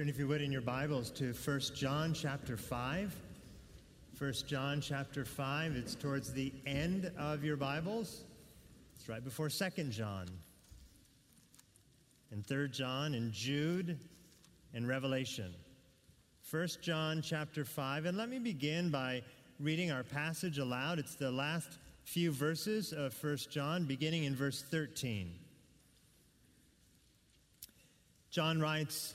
Turn, if you would, in your Bibles to 1 John chapter 5. 1 John chapter 5. It's towards the end of your Bibles. It's right before 2 John. And 3 John and Jude and Revelation. 1 John chapter 5. And let me begin by reading our passage aloud. It's the last few verses of 1 John, beginning in verse 13. John writes,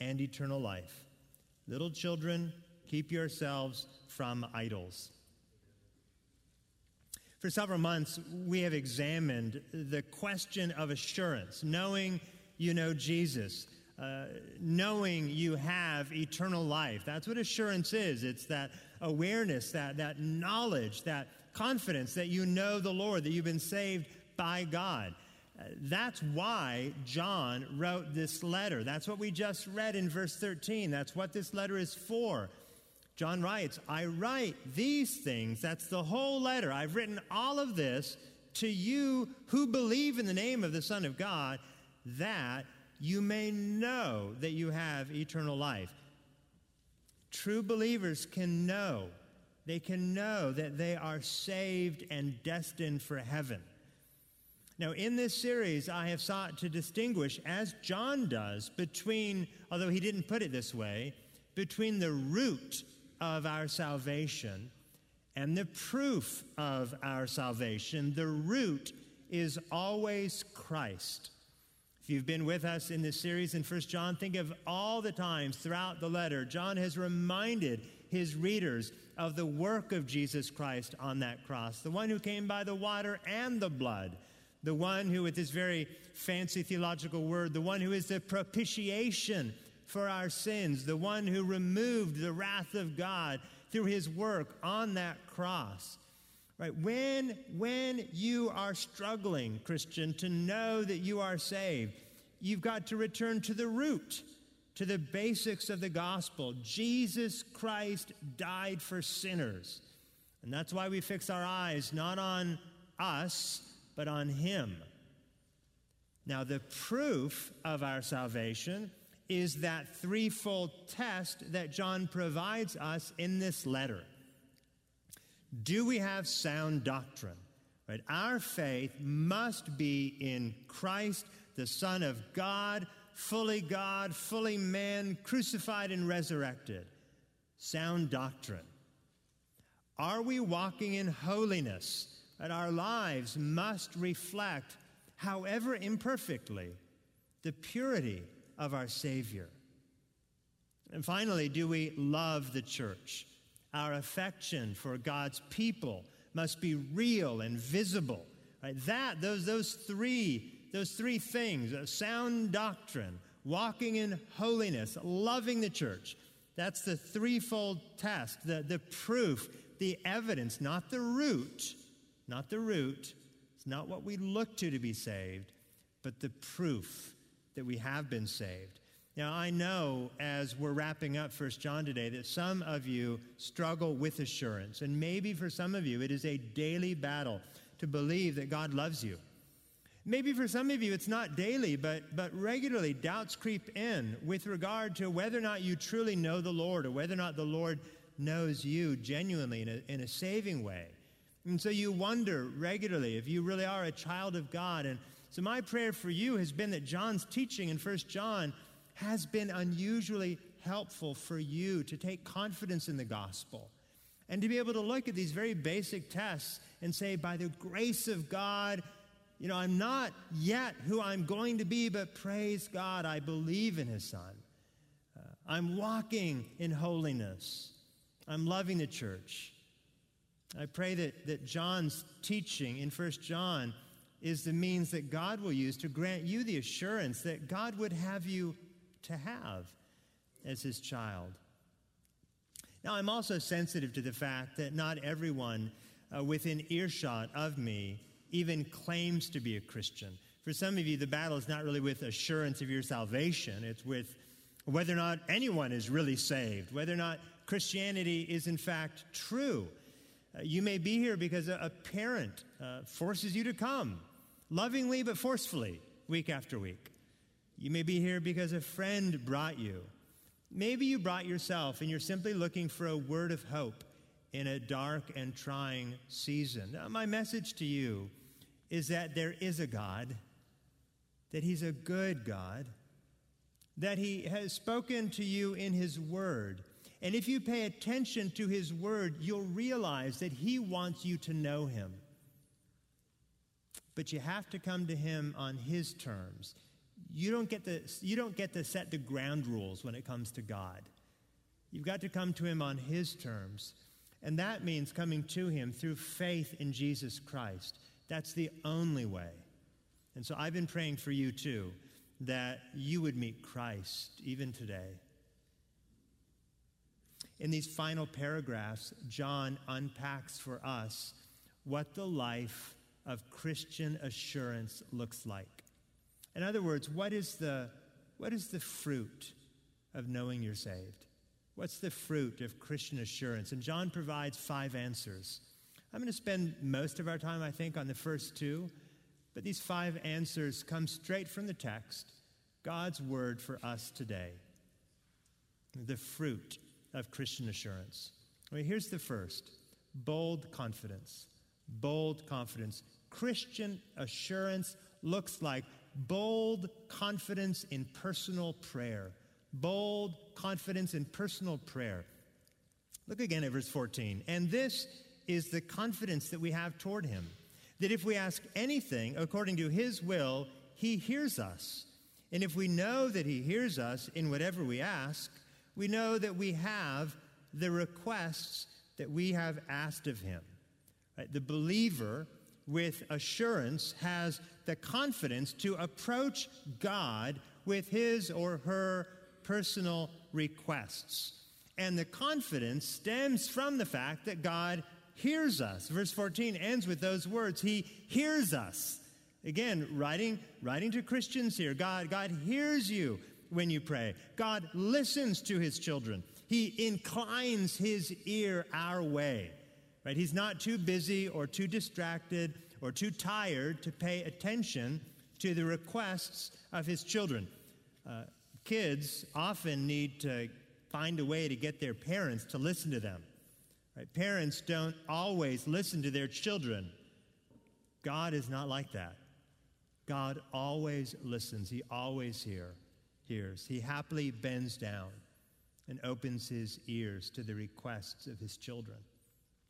and eternal life. Little children, keep yourselves from idols. For several months, we have examined the question of assurance, knowing you know Jesus, uh, knowing you have eternal life. That's what assurance is. It's that awareness, that, that knowledge, that confidence that you know the Lord, that you've been saved by God. That's why John wrote this letter. That's what we just read in verse 13. That's what this letter is for. John writes, I write these things. That's the whole letter. I've written all of this to you who believe in the name of the Son of God, that you may know that you have eternal life. True believers can know, they can know that they are saved and destined for heaven. Now, in this series, I have sought to distinguish, as John does, between, although he didn't put it this way, between the root of our salvation and the proof of our salvation. The root is always Christ. If you've been with us in this series in 1 John, think of all the times throughout the letter, John has reminded his readers of the work of Jesus Christ on that cross, the one who came by the water and the blood the one who, with this very fancy theological word, the one who is the propitiation for our sins, the one who removed the wrath of God through his work on that cross. Right? When, when you are struggling, Christian, to know that you are saved, you've got to return to the root, to the basics of the gospel. Jesus Christ died for sinners. And that's why we fix our eyes not on us, but on Him. Now, the proof of our salvation is that threefold test that John provides us in this letter. Do we have sound doctrine? Right? Our faith must be in Christ, the Son of God, fully God, fully man, crucified and resurrected. Sound doctrine. Are we walking in holiness? That our lives must reflect, however imperfectly, the purity of our Savior. And finally, do we love the church? Our affection for God's people must be real and visible. Right? That, those, those three, those three things, sound doctrine, walking in holiness, loving the church, that's the threefold test, the, the proof, the evidence, not the root not the root. It's not what we look to to be saved, but the proof that we have been saved. Now, I know as we're wrapping up First John today that some of you struggle with assurance. And maybe for some of you, it is a daily battle to believe that God loves you. Maybe for some of you, it's not daily, but, but regularly doubts creep in with regard to whether or not you truly know the Lord or whether or not the Lord knows you genuinely in a, in a saving way. And so you wonder regularly if you really are a child of God. And so my prayer for you has been that John's teaching in First John has been unusually helpful for you to take confidence in the gospel and to be able to look at these very basic tests and say, by the grace of God, you know, I'm not yet who I'm going to be, but praise God, I believe in His Son. Uh, I'm walking in holiness. I'm loving the church. I pray that, that John's teaching in First John is the means that God will use to grant you the assurance that God would have you to have as his child. Now, I'm also sensitive to the fact that not everyone uh, within earshot of me even claims to be a Christian. For some of you, the battle is not really with assurance of your salvation, it's with whether or not anyone is really saved, whether or not Christianity is in fact true. Uh, you may be here because a, parent uh, forces you to come, lovingly but forcefully, week after week. You may be here because a friend brought you. Maybe you brought yourself and you're simply looking for a word of hope in a dark and trying season. Now, my message to you is that there is a God, that He's a good God, that He has spoken to you in His Word. And if you pay attention to His Word, you'll realize that He wants you to know Him. But you have to come to Him on His terms. You don't get to, you don't get to set the ground rules when it comes to God. You've got to come to Him on His terms. And that means coming to Him through faith in Jesus Christ. That's the only way. And so I've been praying for you too, that you would meet Christ even today. In these final paragraphs, John unpacks for us what the life of Christian assurance looks like. In other words, what is the, what is the fruit of knowing you're saved? What's the fruit of Christian assurance? And John provides five answers. I'm going to spend most of our time, I think, on the first two, but these five answers come straight from the text, God's word for us today. The fruit of Christian assurance. Well, here's the first bold confidence. Bold confidence. Christian assurance looks like bold confidence in personal prayer. Bold confidence in personal prayer. Look again at verse 14. And this is the confidence that we have toward him that if we ask anything according to his will, he hears us. And if we know that he hears us in whatever we ask, we know that we have the requests that we have asked of him. Right? The believer, with assurance, has the confidence to approach God with his or her personal requests. And the confidence stems from the fact that God hears us. Verse 14 ends with those words He hears us. Again, writing, writing to Christians here God, God hears you when you pray, God listens to his children. He inclines his ear our way. Right? He's not too busy or too distracted or too tired to pay attention to the requests of his children. Uh, kids often need to find a way to get their parents to listen to them. Right? Parents don't always listen to their children. God is not like that. God always listens. He always hear, hears. He happily bends down and opens his ears to the requests of his children.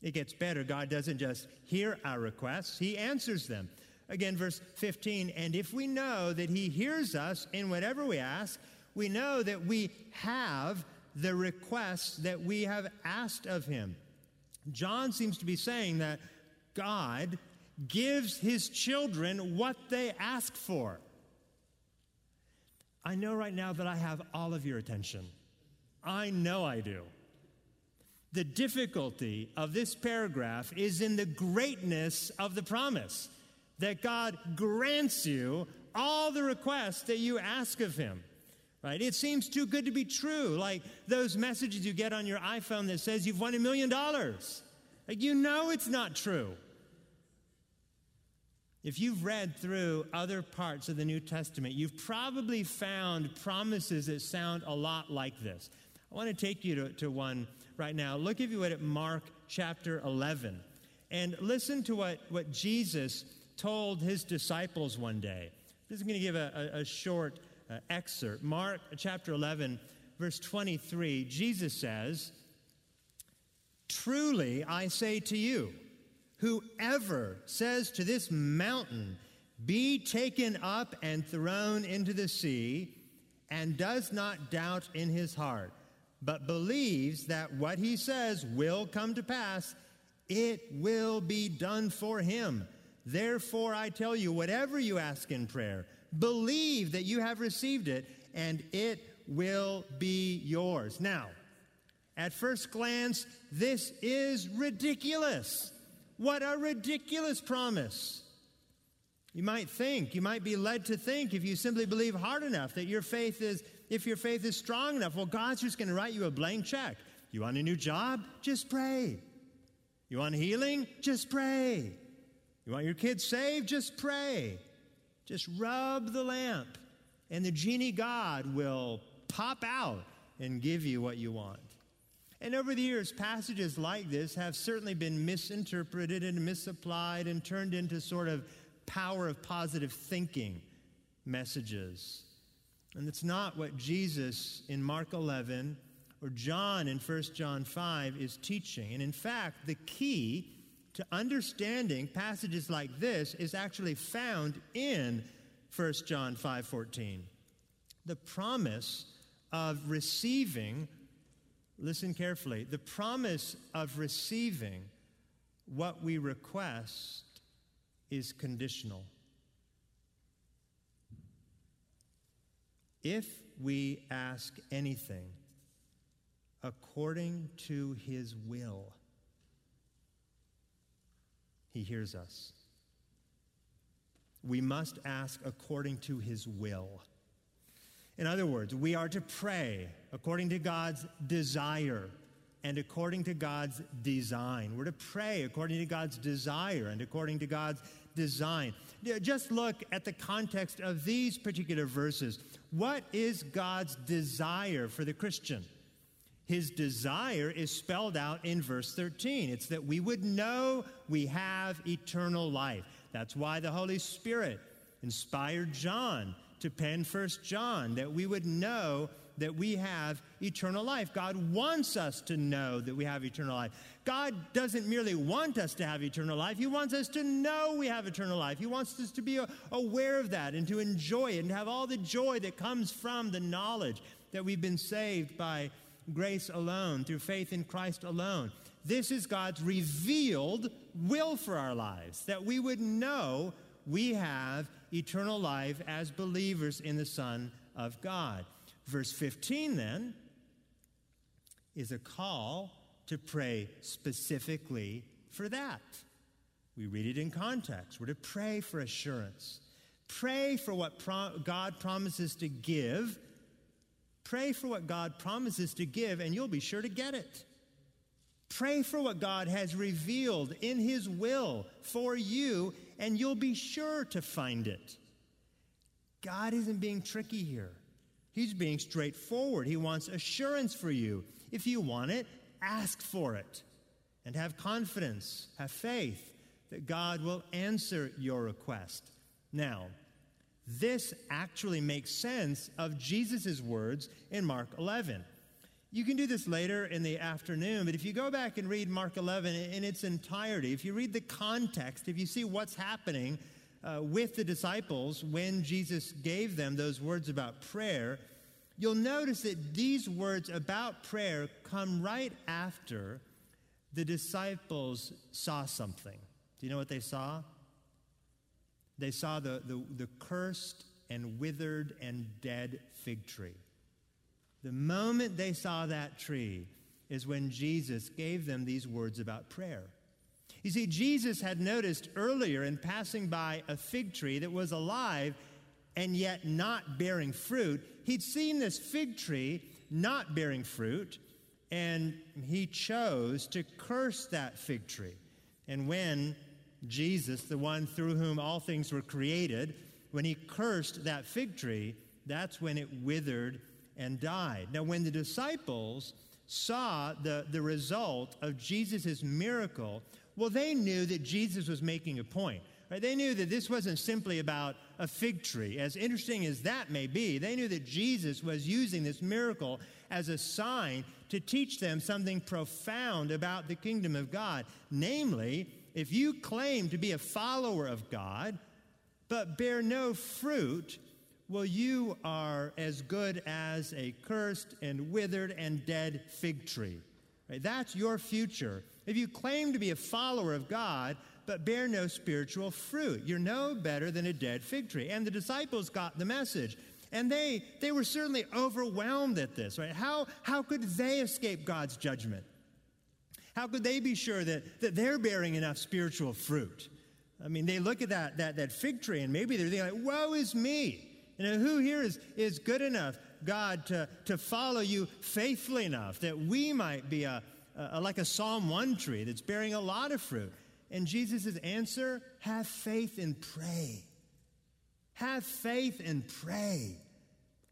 It gets better. God doesn't just hear our requests, he answers them. Again, verse 15, and if we know that he hears us in whatever we ask, we know that we have the requests that we have asked of him. John seems to be saying that God gives his children what they ask for. I know right now that I have all of your attention. I know I do. The difficulty of this paragraph is in the greatness of the promise that God grants you all the requests that you ask of him. right? It seems too good to be true, like those messages you get on your iPhone that says you've won a million dollars. Like you know it's not true. If you've read through other parts of the New Testament, you've probably found promises that sound a lot like this. I want to take you to, to one right now. Look, if you would, at Mark chapter 11 and listen to what, what Jesus told his disciples one day. This is going to give a, a, a short uh, excerpt. Mark chapter 11, verse 23, Jesus says, Truly I say to you, whoever says to this mountain, Be taken up and thrown into the sea, and does not doubt in his heart, but believes that what he says will come to pass, it will be done for him. Therefore, I tell you, whatever you ask in prayer, believe that you have received it, and it will be yours. Now, at first glance, this is ridiculous. What a ridiculous promise. You might think, you might be led to think, if you simply believe hard enough, that your faith is, if your faith is strong enough, well, God's just going to write you a blank check. You want a new job? Just pray. You want healing? Just pray. You want your kids saved? Just pray. Just rub the lamp, and the genie God will pop out and give you what you want. And over the years, passages like this have certainly been misinterpreted and misapplied and turned into sort of power of positive thinking messages. And it's not what Jesus in Mark 11 or John in 1 John 5 is teaching. And in fact, the key to understanding passages like this is actually found in 1 John 5:14. The promise of receiving Listen carefully. The promise of receiving what we request is conditional. If we ask anything according to his will, he hears us. We must ask according to his will. In other words, we are to pray according to God's desire and according to God's design. We're to pray according to God's desire and according to God's design. Just look at the context of these particular verses. What is God's desire for the Christian? His desire is spelled out in verse 13. It's that we would know we have eternal life. That's why the Holy Spirit inspired John to pen First John, that we would know that we have eternal life. God wants us to know that we have eternal life. God doesn't merely want us to have eternal life, He wants us to know we have eternal life. He wants us to be aware of that and to enjoy it and have all the joy that comes from the knowledge that we've been saved by grace alone, through faith in Christ alone. This is God's revealed will for our lives, that we would know we have eternal life as believers in the Son of God. Verse 15 then is a call to pray specifically for that. We read it in context. We're to pray for assurance. Pray for what pro- God promises to give. Pray for what God promises to give, and you'll be sure to get it. Pray for what God has revealed in His will for you, and you'll be sure to find it. God isn't being tricky here. He's being straightforward. He wants assurance for you. If you want it, ask for it and have confidence, have faith that God will answer your request. Now, this actually makes sense of Jesus' words in Mark 11. You can do this later in the afternoon, but if you go back and read Mark 11 in its entirety, if you read the context, if you see what's happening uh, with the disciples when Jesus gave them those words about prayer, you'll notice that these words about prayer come right after the disciples saw something. Do you know what they saw? They saw the, the, the cursed and withered and dead fig tree. The moment they saw that tree is when Jesus gave them these words about prayer. You see, Jesus had noticed earlier in passing by a fig tree that was alive and yet not bearing fruit, He'd seen this fig tree not bearing fruit, and he chose to curse that fig tree. And when Jesus, the one through whom all things were created, when he cursed that fig tree, that's when it withered and died. Now, when the disciples saw the, the result of Jesus' miracle, well, they knew that Jesus was making a point. Right? They knew that this wasn't simply about a fig tree. As interesting as that may be, they knew that Jesus was using this miracle as a sign to teach them something profound about the kingdom of God. Namely, if you claim to be a follower of God, but bear no fruit, well, you are as good as a cursed and withered and dead fig tree. Right? That's your future. If you claim to be a follower of God, but bear no spiritual fruit, you're no better than a dead fig tree. And the disciples got the message. And they, they were certainly overwhelmed at this, right? How, how could they escape God's judgment? How could they be sure that, that they're bearing enough spiritual fruit? I mean, they look at that, that, that fig tree and maybe they're thinking, like, woe is me. You know, who here is, is good enough, God, to, to follow you faithfully enough that we might be a, a, like a Psalm 1 tree that's bearing a lot of fruit? And Jesus' answer have faith and pray. Have faith and pray.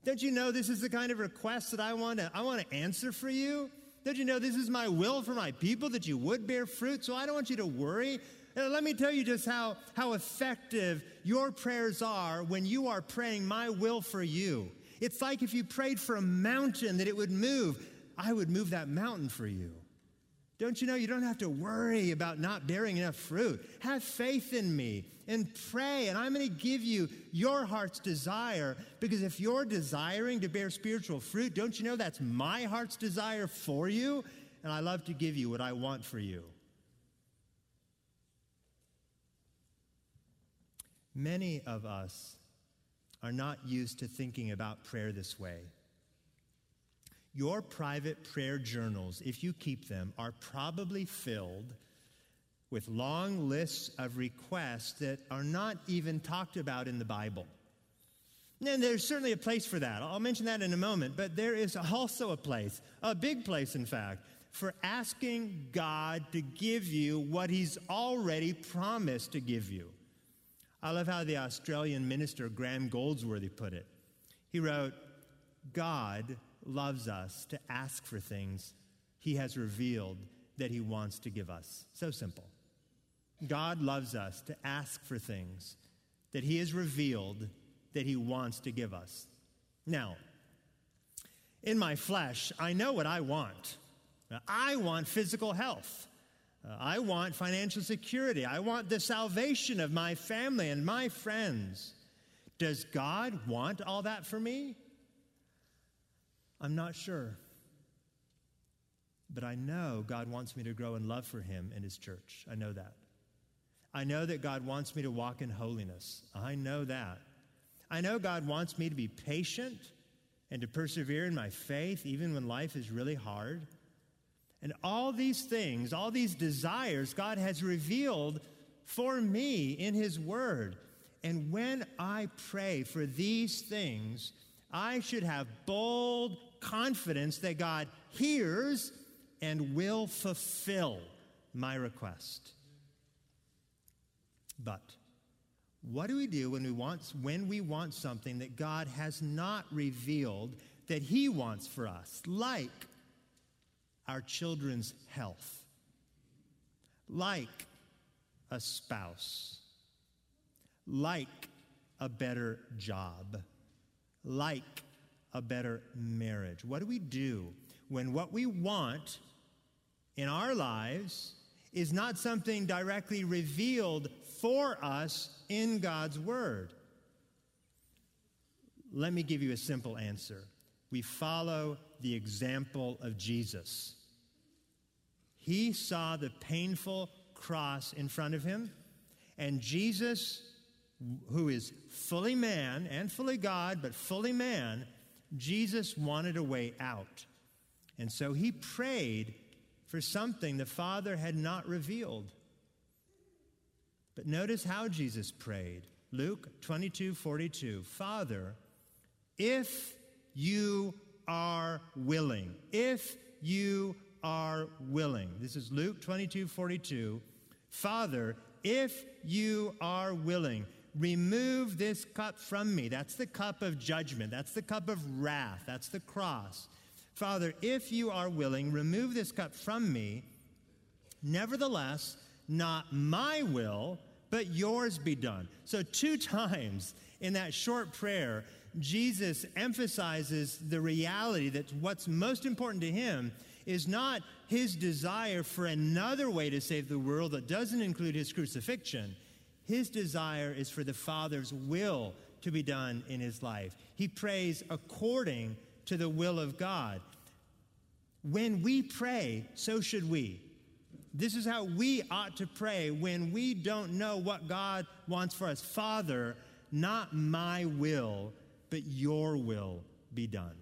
Don't you know this is the kind of request that I want to I want to answer for you? Don't you know this is my will for my people that you would bear fruit? So I don't want you to worry. Let me tell you just how, how effective your prayers are when you are praying my will for you. It's like if you prayed for a mountain that it would move, I would move that mountain for you. Don't you know you don't have to worry about not bearing enough fruit? Have faith in me and pray, and I'm going to give you your heart's desire because if you're desiring to bear spiritual fruit, don't you know that's my heart's desire for you? And I love to give you what I want for you. Many of us are not used to thinking about prayer this way. Your private prayer journals, if you keep them, are probably filled with long lists of requests that are not even talked about in the Bible. And there's certainly a place for that. I'll mention that in a moment, but there is also a place, a big place, in fact, for asking God to give you what He's already promised to give you. I love how the Australian minister Graham Goldsworthy put it. He wrote, God loves us to ask for things he has revealed that he wants to give us. So simple. God loves us to ask for things that he has revealed that he wants to give us. Now, in my flesh, I know what I want. I want physical health. Uh, I want financial security. I want the salvation of my family and my friends. Does God want all that for me? I'm not sure. But I know God wants me to grow in love for Him and His church. I know that. I know that God wants me to walk in holiness. I know that. I know God wants me to be patient and to persevere in my faith even when life is really hard. And all these things, all these desires, God has revealed for me in His Word. And when I pray for these things, I should have bold confidence that God hears and will fulfill my request. But what do we do when we want, when we want something that God has not revealed that He wants for us, like our children's health, like a spouse, like a better job, like a better marriage? What do we do when what we want in our lives is not something directly revealed for us in God's Word? Let me give you a simple answer. We follow the example of Jesus. He saw the painful cross in front of him, and Jesus, who is fully man and fully God, but fully man, Jesus wanted a way out. And so he prayed for something the Father had not revealed. But notice how Jesus prayed. Luke 22 42. Father, if you are willing. If you are willing. This is Luke 22 42. Father, if you are willing, remove this cup from me. That's the cup of judgment. That's the cup of wrath. That's the cross. Father, if you are willing, remove this cup from me. Nevertheless, not my will, but yours be done. So, two times in that short prayer, Jesus emphasizes the reality that what's most important to him is not his desire for another way to save the world that doesn't include his crucifixion. His desire is for the Father's will to be done in his life. He prays according to the will of God. When we pray, so should we. This is how we ought to pray when we don't know what God wants for us. Father, not my will, but your will be done.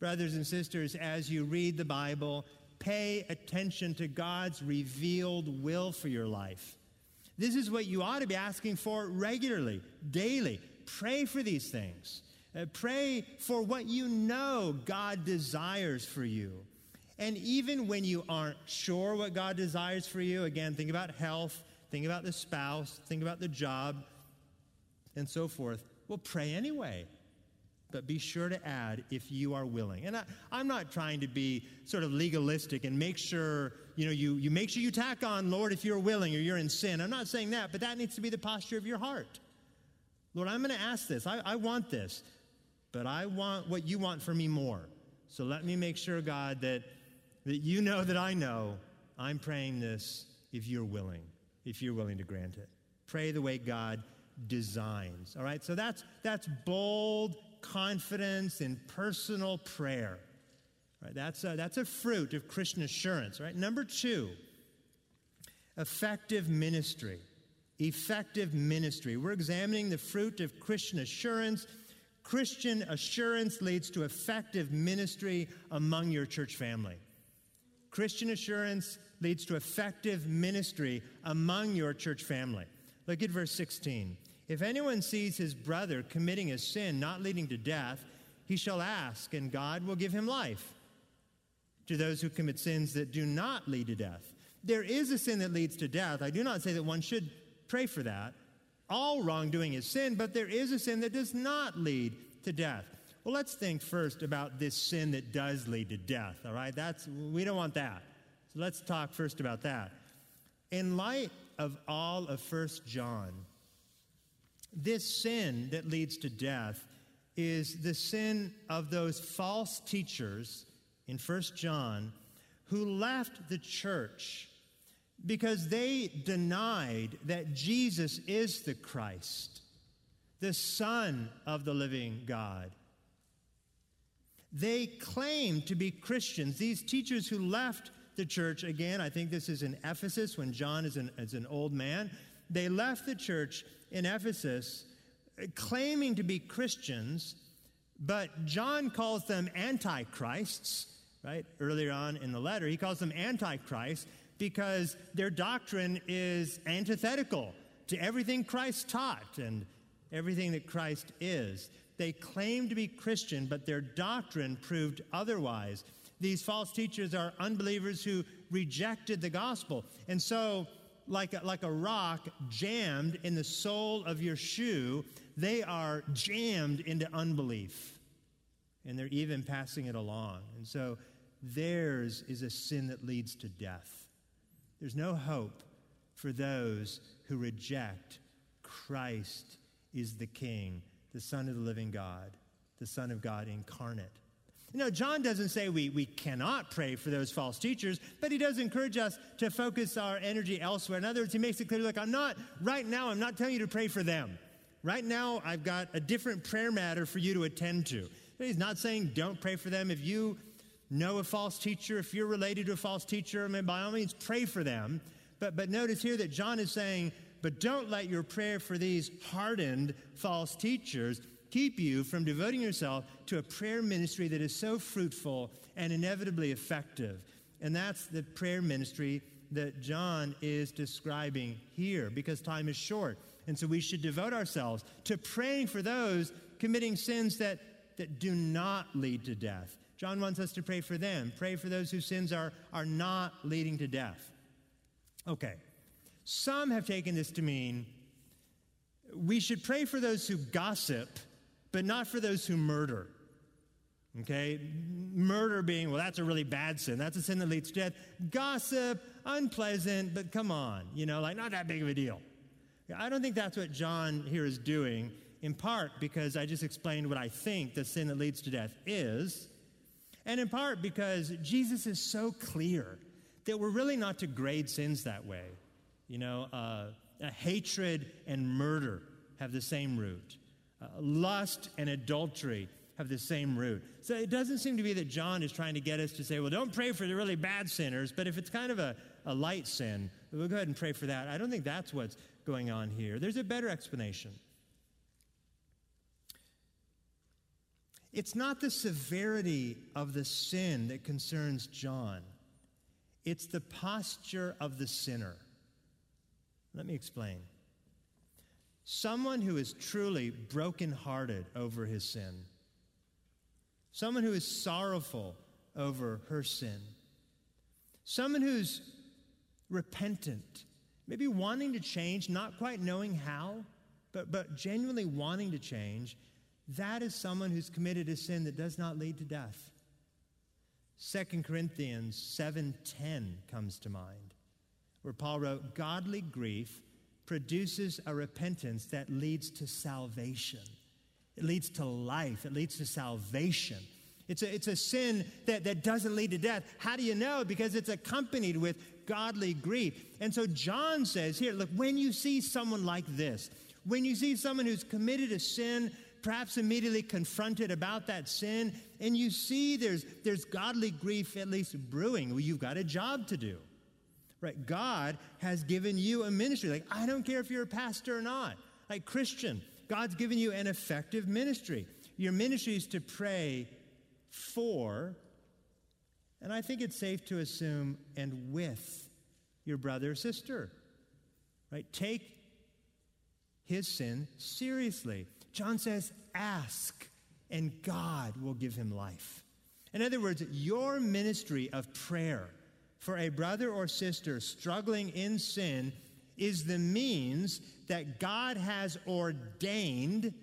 Brothers and sisters, as you read the Bible, pay attention to God's revealed will for your life. This is what you ought to be asking for regularly, daily. Pray for these things. Uh, pray for what you know God desires for you. And even when you aren't sure what God desires for you, again, think about health, think about the spouse, think about the job, and so forth. Well, pray anyway but be sure to add if you are willing. And I, am not trying to be sort of legalistic and make sure, you know, you, you make sure you tack on, Lord, if you're willing or you're in sin. I'm not saying that, but that needs to be the posture of your heart. Lord, I'm going to ask this. I, I want this, but I want what you want for me more. So let me make sure, God, that, that you know that I know I'm praying this if you're willing, if you're willing to grant it. Pray the way God designs. All right, so that's that's bold confidence in personal prayer. Right, that's, a, that's a fruit of Christian assurance. Right? Number two, effective ministry. Effective ministry. We're examining the fruit of Christian assurance. Christian assurance leads to effective ministry among your church family. Christian assurance leads to effective ministry among your church family. Look at verse 16. If anyone sees his brother committing a sin not leading to death, he shall ask, and God will give him life. To those who commit sins that do not lead to death. There is a sin that leads to death. I do not say that one should pray for that. All wrongdoing is sin, but there is a sin that does not lead to death. Well, let's think first about this sin that does lead to death, all right? That's we don't want that. So let's talk first about that. In light of all of First John, this sin that leads to death is the sin of those false teachers in 1 John who left the church because they denied that Jesus is the Christ, the Son of the living God. They claim to be Christians. These teachers who left the church, again, I think this is in Ephesus when John is an, is an old man, they left the church in Ephesus claiming to be Christians, but John calls them antichrists, right? Earlier on in the letter, he calls them antichrists because their doctrine is antithetical to everything Christ taught and everything that Christ is. They claim to be Christian, but their doctrine proved otherwise. These false teachers are unbelievers who rejected the gospel. And so like a, like a rock jammed in the sole of your shoe, they are jammed into unbelief. And they're even passing it along. And so theirs is a sin that leads to death. There's no hope for those who reject Christ is the King, the Son of the living God, the Son of God incarnate. You know, John doesn't say we, we cannot pray for those false teachers, but he does encourage us to focus our energy elsewhere. In other words, he makes it clear, look, I'm not, right now, I'm not telling you to pray for them. Right now, I've got a different prayer matter for you to attend to. He's not saying don't pray for them. If you know a false teacher, if you're related to a false teacher, I mean, by all means, pray for them. But, but notice here that John is saying, but don't let your prayer for these hardened false teachers keep you from devoting yourself to a prayer ministry that is so fruitful and inevitably effective. And that's the prayer ministry that John is describing here because time is short. And so we should devote ourselves to praying for those committing sins that that do not lead to death. John wants us to pray for them. Pray for those whose sins are, are not leading to death. Okay. Some have taken this to mean we should pray for those who gossip, but not for those who murder. Okay? Murder being, well, that's a really bad sin. That's a sin that leads to death. Gossip, unpleasant, but come on, you know, like not that big of a deal. I don't think that's what John here is doing, in part because I just explained what I think the sin that leads to death is, and in part because Jesus is so clear that we're really not to grade sins that way. You know, uh, hatred and murder have the same root, uh, lust and adultery have the same root. So it doesn't seem to be that John is trying to get us to say, well, don't pray for the really bad sinners, but if it's kind of a, a light sin, we'll go ahead and pray for that. I don't think that's what's going on here. There's a better explanation. It's not the severity of the sin that concerns John, it's the posture of the sinner. Let me explain. Someone who is truly brokenhearted over his sin, someone who is sorrowful over her sin, someone who's repentant, maybe wanting to change, not quite knowing how, but, but genuinely wanting to change, that is someone who's committed a sin that does not lead to death. 2 Corinthians 7:10 comes to mind where Paul wrote, Godly grief produces a repentance that leads to salvation. It leads to life, it leads to salvation. It's a, it's a sin that, that doesn't lead to death. How do you know? Because it's accompanied with godly grief. And so John says here, look, when you see someone like this, when you see someone who's committed a sin, perhaps immediately confronted about that sin, and you see there's, there's godly grief at least brewing, well, you've got a job to do. Right? God has given you a ministry. Like, I don't care if you're a pastor or not. Like, Christian, God's given you an effective ministry. Your ministry is to pray for, and I think it's safe to assume, and with your brother or sister. Right? Take his sin seriously. John says, ask, and God will give him life. In other words, your ministry of prayer for a brother or sister struggling in sin is the means that God has ordained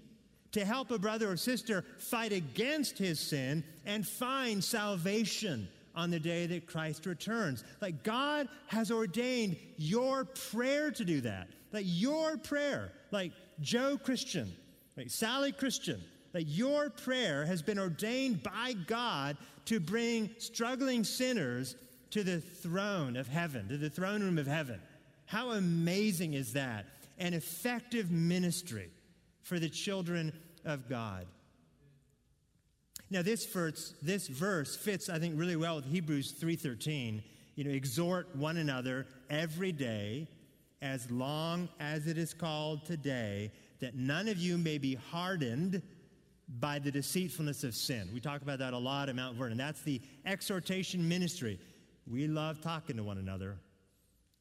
to help a brother or sister fight against his sin and find salvation on the day that Christ returns. Like God has ordained your prayer to do that. Like your prayer, like Joe Christian, like Sally Christian, like your prayer has been ordained by God to bring struggling sinners to the throne of heaven, to the throne room of heaven. How amazing is that? An effective ministry for the children of God. Now, this verse, this verse fits, I think, really well with Hebrews 3.13. You know, exhort one another every day, as long as it is called today, that none of you may be hardened by the deceitfulness of sin. We talk about that a lot at Mount Vernon. That's the exhortation ministry. We love talking to one another.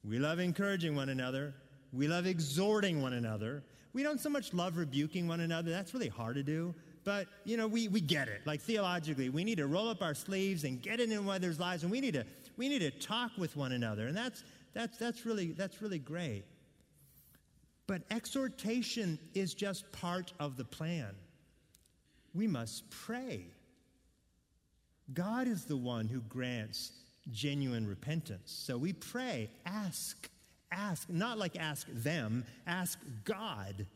We love encouraging one another. We love exhorting one another. We don't so much love rebuking one another. That's really hard to do. But, you know, we, we get it. Like theologically, we need to roll up our sleeves and get into one another's lives, and we need to, we need to talk with one another. And that's, that's, that's, really, that's really great. But exhortation is just part of the plan. We must pray. God is the one who grants genuine repentance. So we pray, ask, ask, not like ask them, ask God,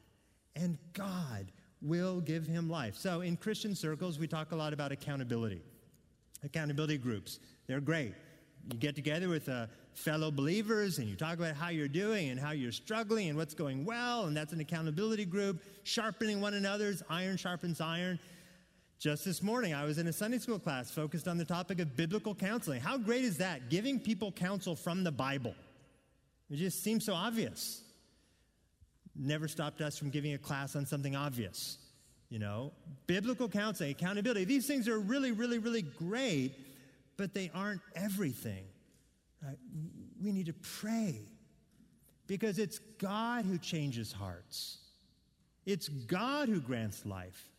and God will give him life. So in Christian circles, we talk a lot about accountability. Accountability groups, they're great. You get together with uh, fellow believers and you talk about how you're doing and how you're struggling and what's going well, and that's an accountability group, sharpening one another's, iron sharpens iron. Just this morning, I was in a Sunday school class focused on the topic of biblical counseling. How great is that? Giving people counsel from the Bible. It just seems so obvious. Never stopped us from giving a class on something obvious. You know, biblical counseling, accountability, these things are really, really, really great, but they aren't everything. Right? We need to pray because it's God who changes hearts, it's God who grants life.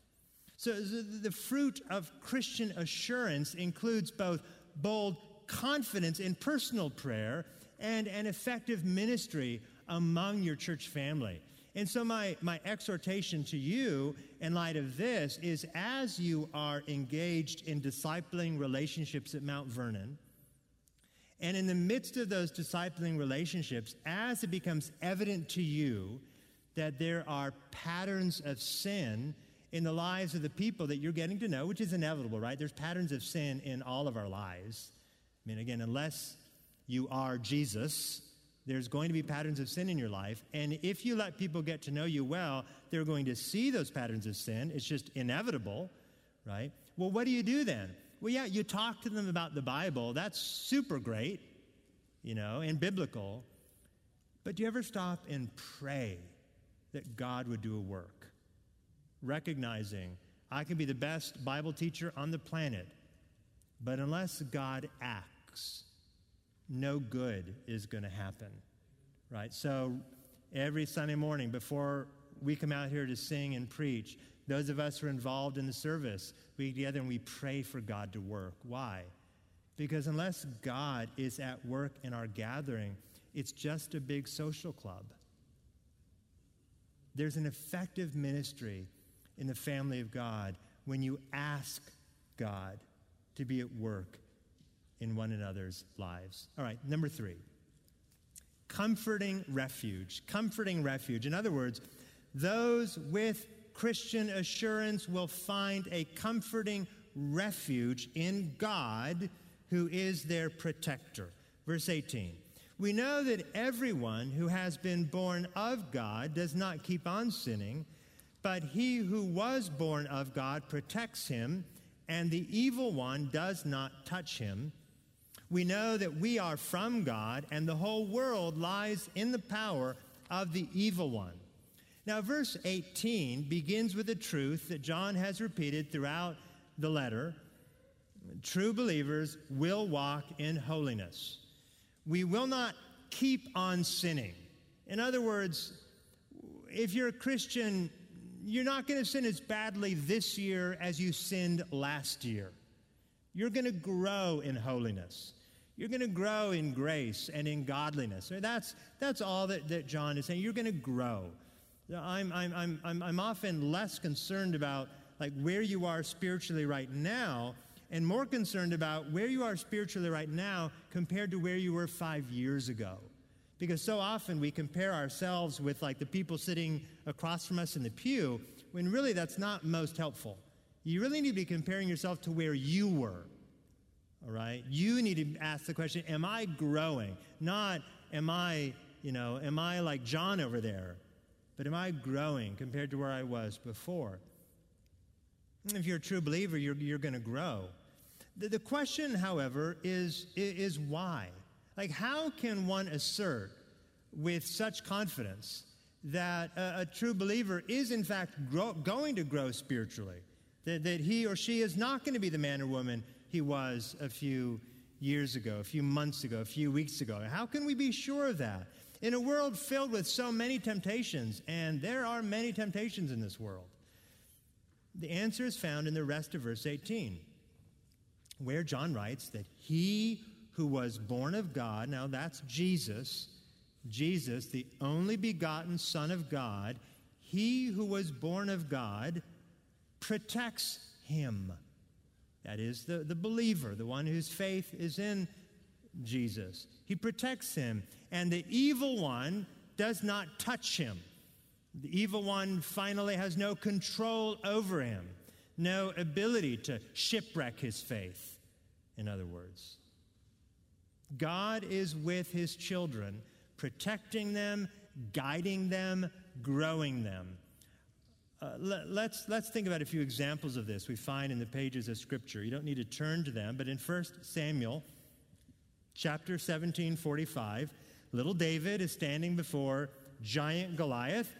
So the fruit of Christian assurance includes both bold confidence in personal prayer and an effective ministry among your church family. And so, my, my exhortation to you in light of this is as you are engaged in discipling relationships at Mount Vernon, and in the midst of those discipling relationships, as it becomes evident to you that there are patterns of sin in the lives of the people that you're getting to know, which is inevitable, right? There's patterns of sin in all of our lives. I mean, again, unless you are Jesus, there's going to be patterns of sin in your life. And if you let people get to know you well, they're going to see those patterns of sin. It's just inevitable, right? Well, what do you do then? Well, yeah, you talk to them about the Bible. That's super great, you know, and biblical. But do you ever stop and pray that God would do a work? Recognizing I can be the best Bible teacher on the planet, but unless God acts, no good is going to happen, right? So every Sunday morning before we come out here to sing and preach, those of us who are involved in the service, we get together and we pray for God to work. Why? Because unless God is at work in our gathering, it's just a big social club. There's an effective ministry in the family of God when you ask God to be at work in one another's lives. All right, number three comforting refuge. Comforting refuge. In other words, those with Christian assurance will find a comforting refuge in God who is their protector. Verse 18. We know that everyone who has been born of God does not keep on sinning, but he who was born of God protects him, and the evil one does not touch him we know that we are from God and the whole world lies in the power of the evil one. Now, verse 18 begins with a truth that John has repeated throughout the letter true believers will walk in holiness. We will not keep on sinning. In other words, if you're a Christian, you're not going to sin as badly this year as you sinned last year. You're going to grow in holiness. You're going to grow in grace and in godliness. That's, that's all that, that John is saying. You're going to grow. I'm, I'm, I'm, I'm often less concerned about like where you are spiritually right now and more concerned about where you are spiritually right now compared to where you were five years ago. Because so often we compare ourselves with like the people sitting across from us in the pew when really that's not most helpful. You really need to be comparing yourself to where you were all right? You need to ask the question, am I growing? Not, am I, you know, am I like John over there? But am I growing compared to where I was before? If you're a true believer, you're, you're going to grow. The, the question, however, is, is why? Like, how can one assert with such confidence that a, a true believer is, in fact, grow, going to grow spiritually? That, that he or she is not going to be the man or woman he was a few years ago, a few months ago, a few weeks ago. How can we be sure of that? In a world filled with so many temptations, and there are many temptations in this world, the answer is found in the rest of verse 18, where John writes that he who was born of God, now that's Jesus, Jesus, the only begotten Son of God, he who was born of God protects him that is, the, the believer, the one whose faith is in Jesus. He protects him, and the evil one does not touch him. The evil one finally has no control over him, no ability to shipwreck his faith, in other words. God is with his children, protecting them, guiding them, growing them. Uh, let, let's, let's think about a few examples of this we find in the pages of Scripture. You don't need to turn to them, but in 1 Samuel chapter 17, 45, little David is standing before giant Goliath.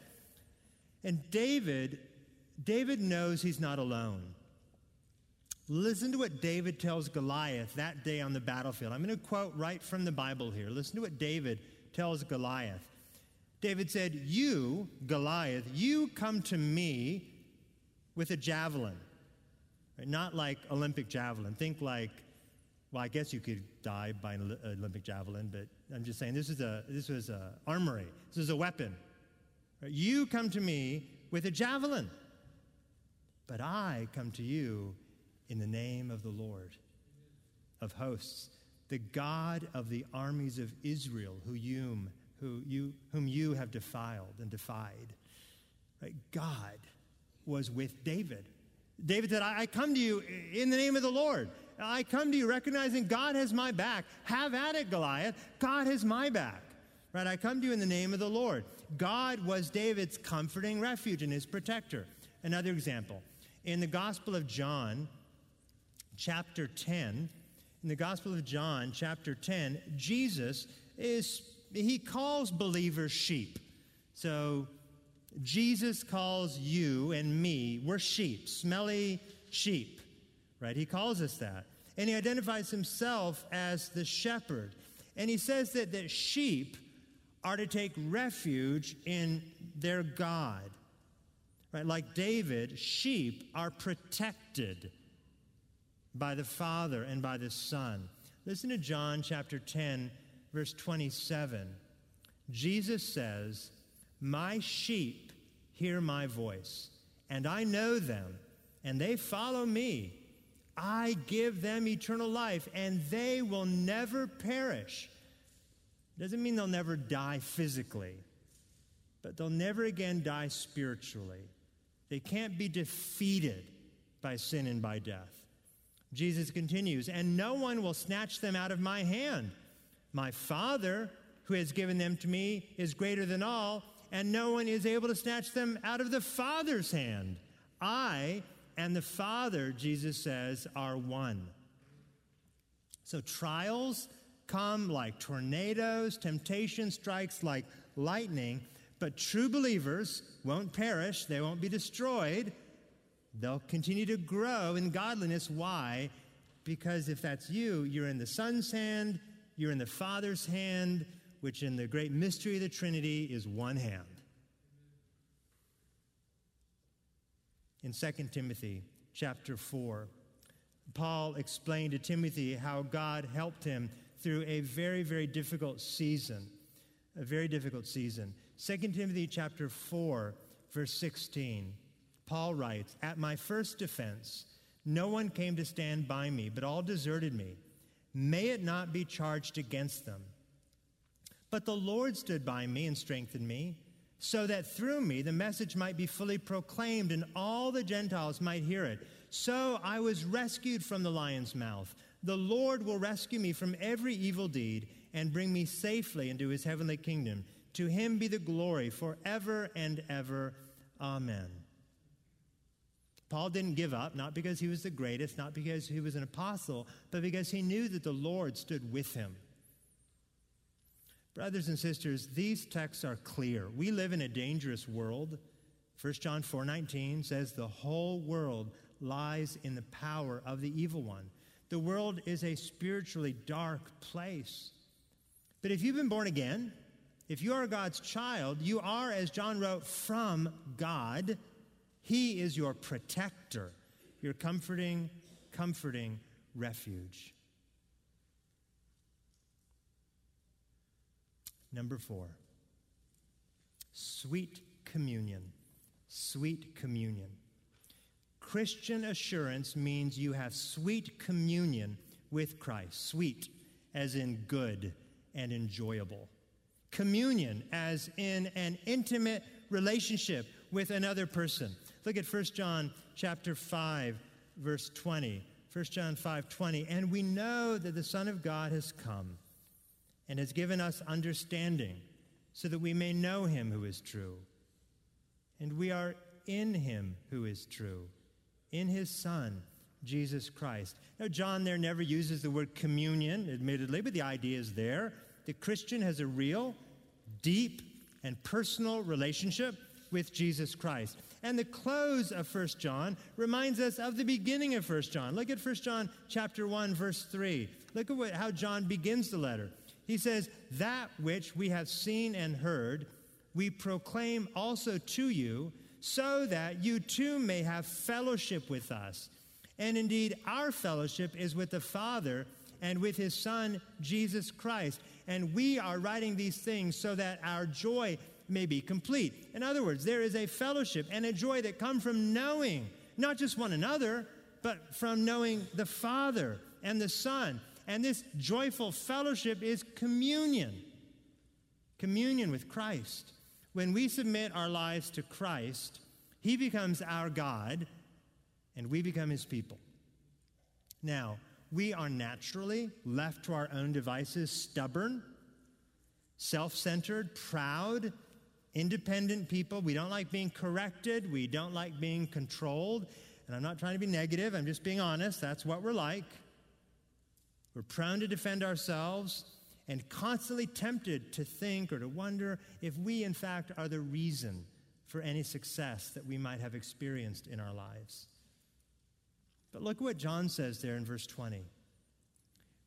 And David, David knows he's not alone. Listen to what David tells Goliath that day on the battlefield. I'm going to quote right from the Bible here. Listen to what David tells Goliath. David said, You, Goliath, you come to me with a javelin? Not like Olympic javelin. Think like, well, I guess you could die by an Olympic javelin, but I'm just saying this is a this was a armory. This is a weapon. You come to me with a javelin, but I come to you in the name of the Lord of hosts, the God of the armies of Israel, who you, who you, whom you have defiled and defied. Right? God was with David. David said, I, I come to you in the name of the Lord. I come to you recognizing God has my back. Have at it, Goliath. God has my back. Right? I come to you in the name of the Lord. God was David's comforting refuge and his protector. Another example. In the Gospel of John, chapter 10, in the Gospel of John, chapter 10, Jesus is, he calls believers sheep. So Jesus calls you and me, we're sheep, smelly sheep, right? He calls us that. And he identifies himself as the shepherd. And he says that, that sheep are to take refuge in their God. Right? Like David, sheep are protected by the Father and by the Son. Listen to John chapter 10, verse 27. Jesus says, My sheep hear my voice, and I know them, and they follow me. I give them eternal life, and they will never perish. Doesn't mean they'll never die physically, but they'll never again die spiritually. They can't be defeated by sin and by death. Jesus continues, and no one will snatch them out of my hand. My Father, who has given them to me, is greater than all, and no one is able to snatch them out of the Father's hand. I and the Father, Jesus says, are one. So trials come like tornadoes, temptation strikes like lightning, but true believers won't perish, they won't be destroyed. They'll continue to grow in godliness. Why? Because if that's you, you're in the Son's hand, you're in the Father's hand, which in the great mystery of the Trinity is one hand. In 2 Timothy chapter 4, Paul explained to Timothy how God helped him through a very, very difficult season. A very difficult season. 2 Timothy chapter 4, verse 16. Paul writes, At my first defense, no one came to stand by me, but all deserted me. May it not be charged against them. But the Lord stood by me and strengthened me, so that through me the message might be fully proclaimed and all the Gentiles might hear it. So I was rescued from the lion's mouth. The Lord will rescue me from every evil deed and bring me safely into his heavenly kingdom. To him be the glory forever and ever. Amen. Paul didn't give up, not because he was the greatest, not because he was an apostle, but because he knew that the Lord stood with him. Brothers and sisters, these texts are clear. We live in a dangerous world. 1 John 4:19 says the whole world lies in the power of the evil one. The world is a spiritually dark place. But if you've been born again, if you are God's child, you are as John wrote from God he is your protector, your comforting, comforting refuge. Number four, sweet communion. Sweet communion. Christian assurance means you have sweet communion with Christ. Sweet, as in good and enjoyable. Communion, as in an intimate relationship with another person. Look at 1 John chapter 5 verse 20. 1 John 5 20. And we know that the Son of God has come and has given us understanding so that we may know him who is true. And we are in him who is true, in his Son, Jesus Christ. Now, John there never uses the word communion, admittedly, but the idea is there. The Christian has a real, deep, and personal relationship with Jesus Christ. And the close of 1 John reminds us of the beginning of 1 John. Look at 1 John chapter 1 verse 3. Look at what, how John begins the letter. He says, "That which we have seen and heard, we proclaim also to you, so that you too may have fellowship with us. And indeed, our fellowship is with the Father and with his Son, Jesus Christ. And we are writing these things so that our joy may be complete. In other words, there is a fellowship and a joy that come from knowing not just one another, but from knowing the Father and the Son. And this joyful fellowship is communion communion with Christ. When we submit our lives to Christ, He becomes our God and we become His people. Now, we are naturally left to our own devices, stubborn, self centered, proud, independent people. We don't like being corrected, we don't like being controlled. And I'm not trying to be negative, I'm just being honest. That's what we're like. We're prone to defend ourselves and constantly tempted to think or to wonder if we, in fact, are the reason for any success that we might have experienced in our lives. But look what John says there in verse 20.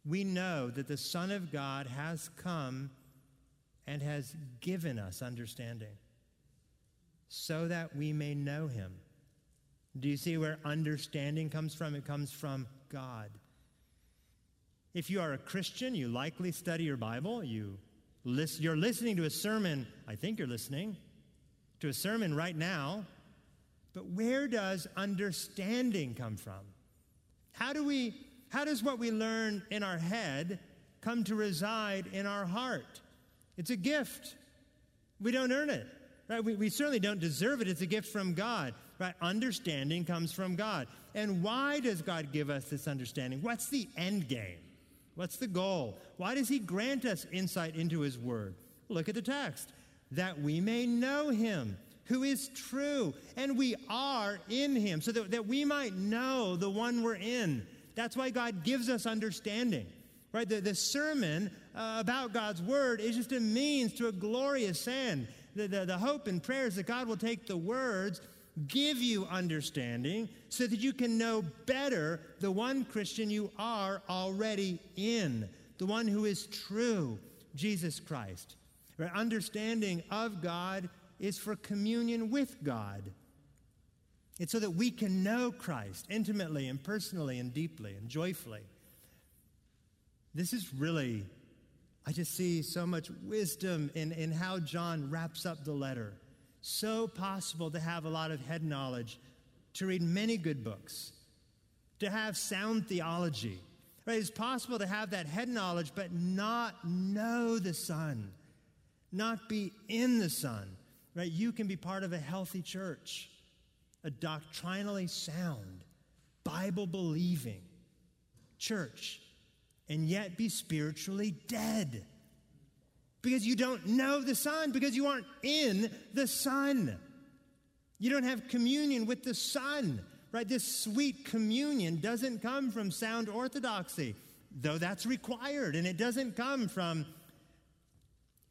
We know that the Son of God has come and has given us understanding so that we may know him. Do you see where understanding comes from? It comes from God. If you are a Christian, you likely study your Bible. You listen, you're listening to a sermon. I think you're listening to a sermon right now. But where does understanding come from? How do we how does what we learn in our head come to reside in our heart? It's a gift. We don't earn it. Right? We, we certainly don't deserve it. It's a gift from God. Right? Understanding comes from God. And why does God give us this understanding? What's the end game? What's the goal? Why does He grant us insight into His Word? Look at the text. That we may know Him who is true, and we are in Him, so that, that we might know the one we're in. That's why God gives us understanding. Right? The, the sermon uh, about God's Word is just a means to a glorious end. The, the, the hope and prayer is that God will take the words give you understanding so that you can know better the one Christian you are already in, the one who is true, Jesus Christ. Right? Understanding of God is for communion with God. It's so that we can know Christ intimately and personally and deeply and joyfully. This is really, I just see so much wisdom in, in how John wraps up the letter so possible to have a lot of head knowledge, to read many good books, to have sound theology. Right? It's possible to have that head knowledge, but not know the Son, not be in the Son. Right? You can be part of a healthy church, a doctrinally sound, Bible believing church, and yet be spiritually dead because you don't know the Son, because you aren't in the Son. You don't have communion with the Son, right? This sweet communion doesn't come from sound orthodoxy, though that's required, and it doesn't come from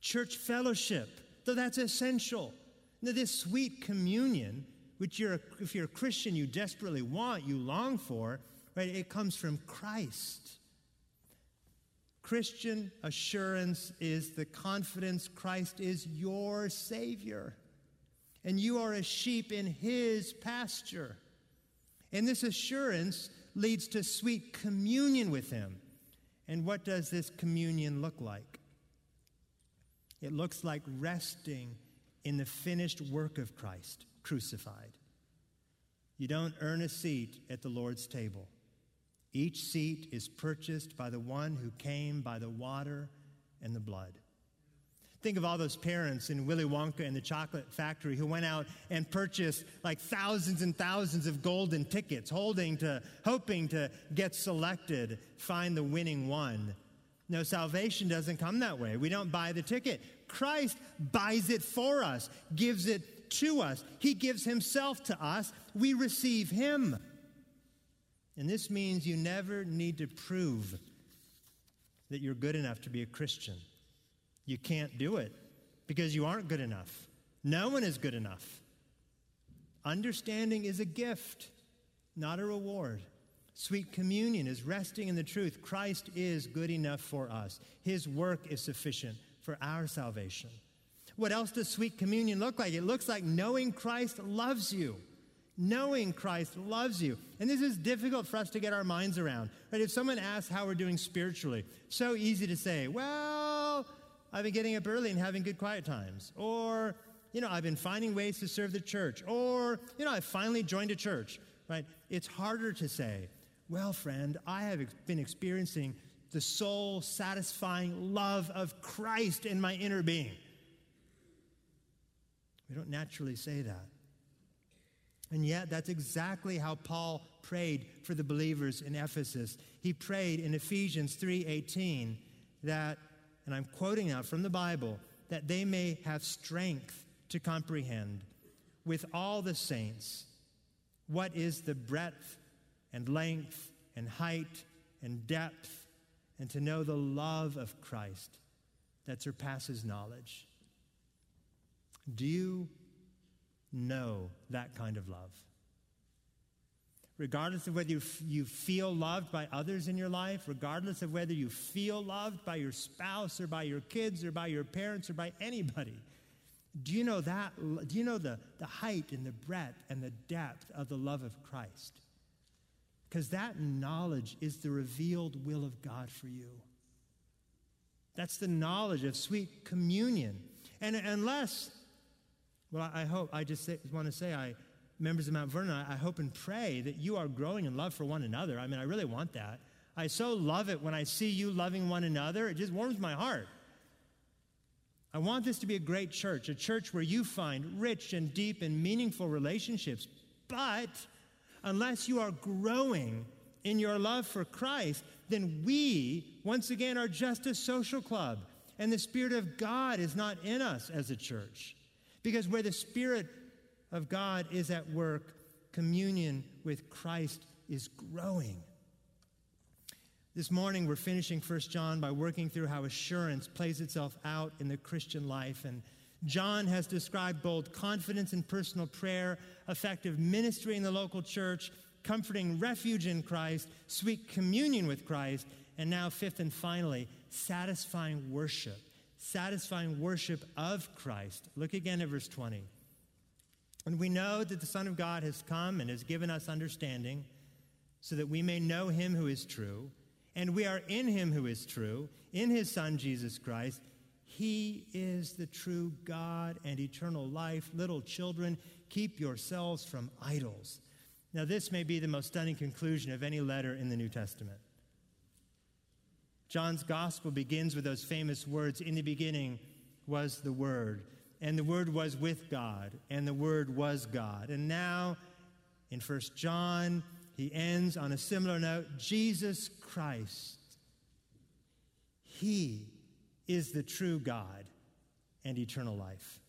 church fellowship, though that's essential. Now, this sweet communion, which you're, if you're a Christian, you desperately want, you long for, right? It comes from Christ. Christian assurance is the confidence Christ is your Savior, and you are a sheep in His pasture. And this assurance leads to sweet communion with Him. And what does this communion look like? It looks like resting in the finished work of Christ, crucified. You don't earn a seat at the Lord's table. Each seat is purchased by the one who came by the water and the blood. Think of all those parents in Willy Wonka and the Chocolate Factory who went out and purchased like thousands and thousands of golden tickets, holding to, hoping to get selected, find the winning one. No, salvation doesn't come that way. We don't buy the ticket. Christ buys it for us, gives it to us. He gives Himself to us. We receive Him. And this means you never need to prove that you're good enough to be a Christian. You can't do it because you aren't good enough. No one is good enough. Understanding is a gift, not a reward. Sweet communion is resting in the truth. Christ is good enough for us, His work is sufficient for our salvation. What else does sweet communion look like? It looks like knowing Christ loves you knowing Christ loves you. And this is difficult for us to get our minds around. Right? If someone asks how we're doing spiritually, so easy to say, well, I've been getting up early and having good quiet times. Or, you know, I've been finding ways to serve the church. Or, you know, I finally joined a church. Right? It's harder to say, well, friend, I have been experiencing the soul satisfying love of Christ in my inner being. We don't naturally say that. And yet, that's exactly how Paul prayed for the believers in Ephesus. He prayed in Ephesians 3:18 that, and I'm quoting now from the Bible, that they may have strength to comprehend with all the saints what is the breadth and length and height and depth, and to know the love of Christ that surpasses knowledge. Do you know that kind of love. Regardless of whether you, f- you feel loved by others in your life, regardless of whether you feel loved by your spouse or by your kids or by your parents or by anybody, do you know that? Do you know the, the height and the breadth and the depth of the love of Christ? Because that knowledge is the revealed will of God for you. That's the knowledge of sweet communion. And unless well, I hope, I just want to say, I, members of Mount Vernon, I hope and pray that you are growing in love for one another. I mean, I really want that. I so love it when I see you loving one another. It just warms my heart. I want this to be a great church, a church where you find rich and deep and meaningful relationships. But unless you are growing in your love for Christ, then we, once again, are just a social club. And the Spirit of God is not in us as a church. Because where the Spirit of God is at work, communion with Christ is growing. This morning, we're finishing 1 John by working through how assurance plays itself out in the Christian life. And John has described bold confidence in personal prayer, effective ministry in the local church, comforting refuge in Christ, sweet communion with Christ, and now, fifth and finally, satisfying worship satisfying worship of Christ. Look again at verse 20. And we know that the Son of God has come and has given us understanding so that we may know him who is true. And we are in him who is true, in his Son, Jesus Christ. He is the true God and eternal life. Little children, keep yourselves from idols. Now, this may be the most stunning conclusion of any letter in the New Testament. John's gospel begins with those famous words In the beginning was the Word, and the Word was with God, and the Word was God. And now, in First John, he ends on a similar note Jesus Christ. He is the true God and eternal life.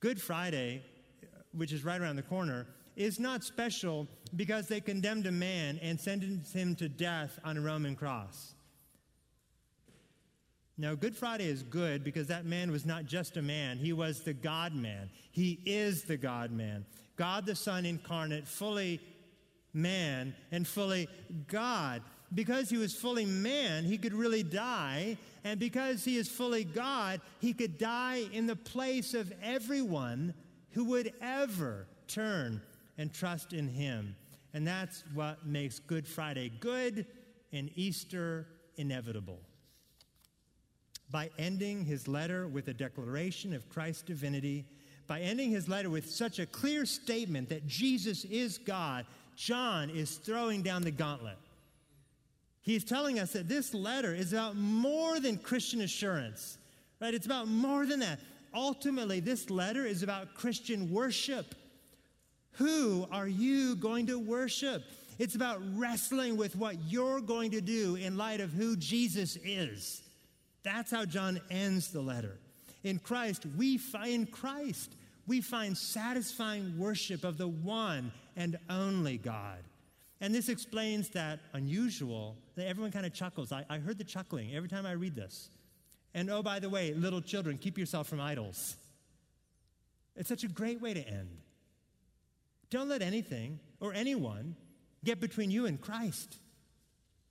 Good Friday, which is right around the corner, is not special because they condemned a man and sentenced him to death on a Roman cross. Now, Good Friday is good because that man was not just a man, he was the God man. He is the God man. God the Son incarnate, fully man and fully God. Because he was fully man, he could really die. And because he is fully God, he could die in the place of everyone who would ever turn and trust in him. And that's what makes Good Friday good and Easter inevitable by ending his letter with a declaration of Christ's divinity, by ending his letter with such a clear statement that Jesus is God, John is throwing down the gauntlet. He's telling us that this letter is about more than Christian assurance, right? It's about more than that. Ultimately, this letter is about Christian worship. Who are you going to worship? It's about wrestling with what you're going to do in light of who Jesus is. That's how John ends the letter. In Christ, we find Christ. We find satisfying worship of the one and only God. And this explains that unusual, that everyone kind of chuckles. I, I heard the chuckling every time I read this. And oh, by the way, little children, keep yourself from idols. It's such a great way to end. Don't let anything or anyone get between you and Christ.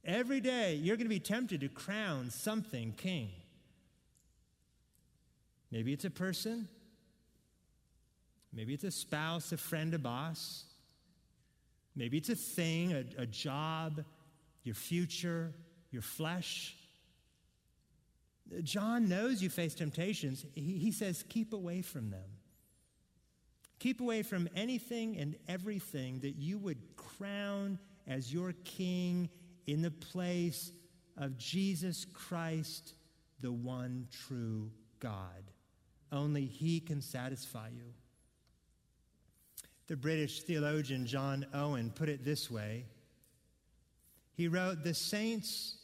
Every day, you're going to be tempted to crown something king. Maybe it's a person, maybe it's a spouse, a friend, a boss, Maybe it's a thing, a, a job, your future, your flesh. John knows you face temptations. He, he says, keep away from them. Keep away from anything and everything that you would crown as your king in the place of Jesus Christ, the one true God. Only He can satisfy you. The British theologian John Owen put it this way He wrote, The saints,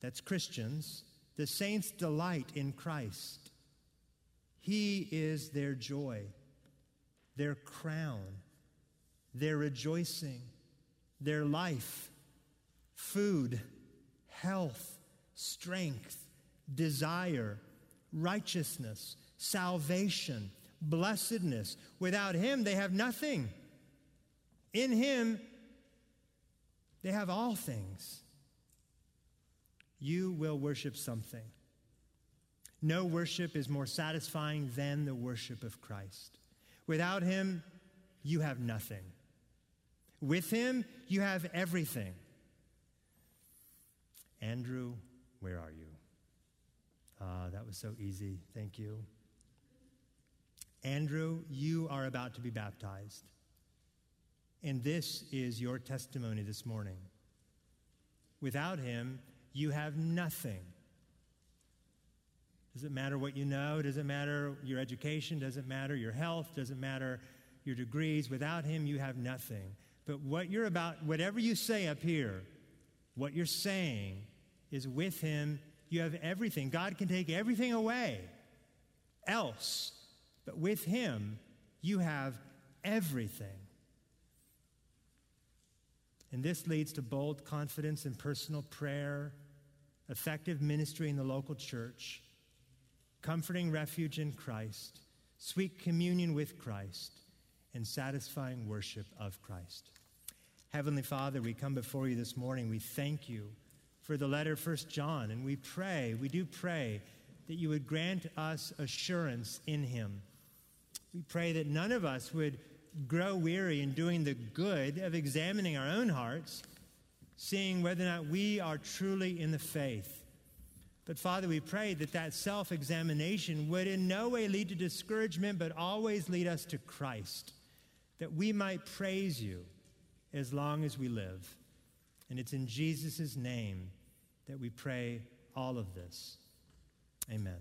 that's Christians, the saints delight in Christ. He is their joy, their crown, their rejoicing, their life, food, health, strength, desire, righteousness, salvation, blessedness. Without Him, they have nothing. In Him, they have all things. You will worship something. No worship is more satisfying than the worship of Christ. Without Him, you have nothing. With Him, you have everything. Andrew, where are you? Ah, that was so easy. Thank you. Andrew, you are about to be baptized. And this is your testimony this morning. Without him, you have nothing. Does it matter what you know? Does it matter your education? Does it matter your health? Does it matter your degrees? Without him, you have nothing. But what you're about, whatever you say up here, what you're saying is with him, you have everything. God can take everything away else, but with him, you have everything. And this leads to bold confidence in personal prayer, effective ministry in the local church, comforting refuge in Christ, sweet communion with Christ, and satisfying worship of Christ. Heavenly Father, we come before you this morning. We thank you for the letter First John, and we pray, we do pray that you would grant us assurance in him. We pray that none of us would grow weary in doing the good of examining our own hearts, seeing whether or not we are truly in the faith. But Father, we pray that that self examination would in no way lead to discouragement, but always lead us to Christ, that we might praise you as long as we live. And it's in Jesus' name that we pray all of this. Amen.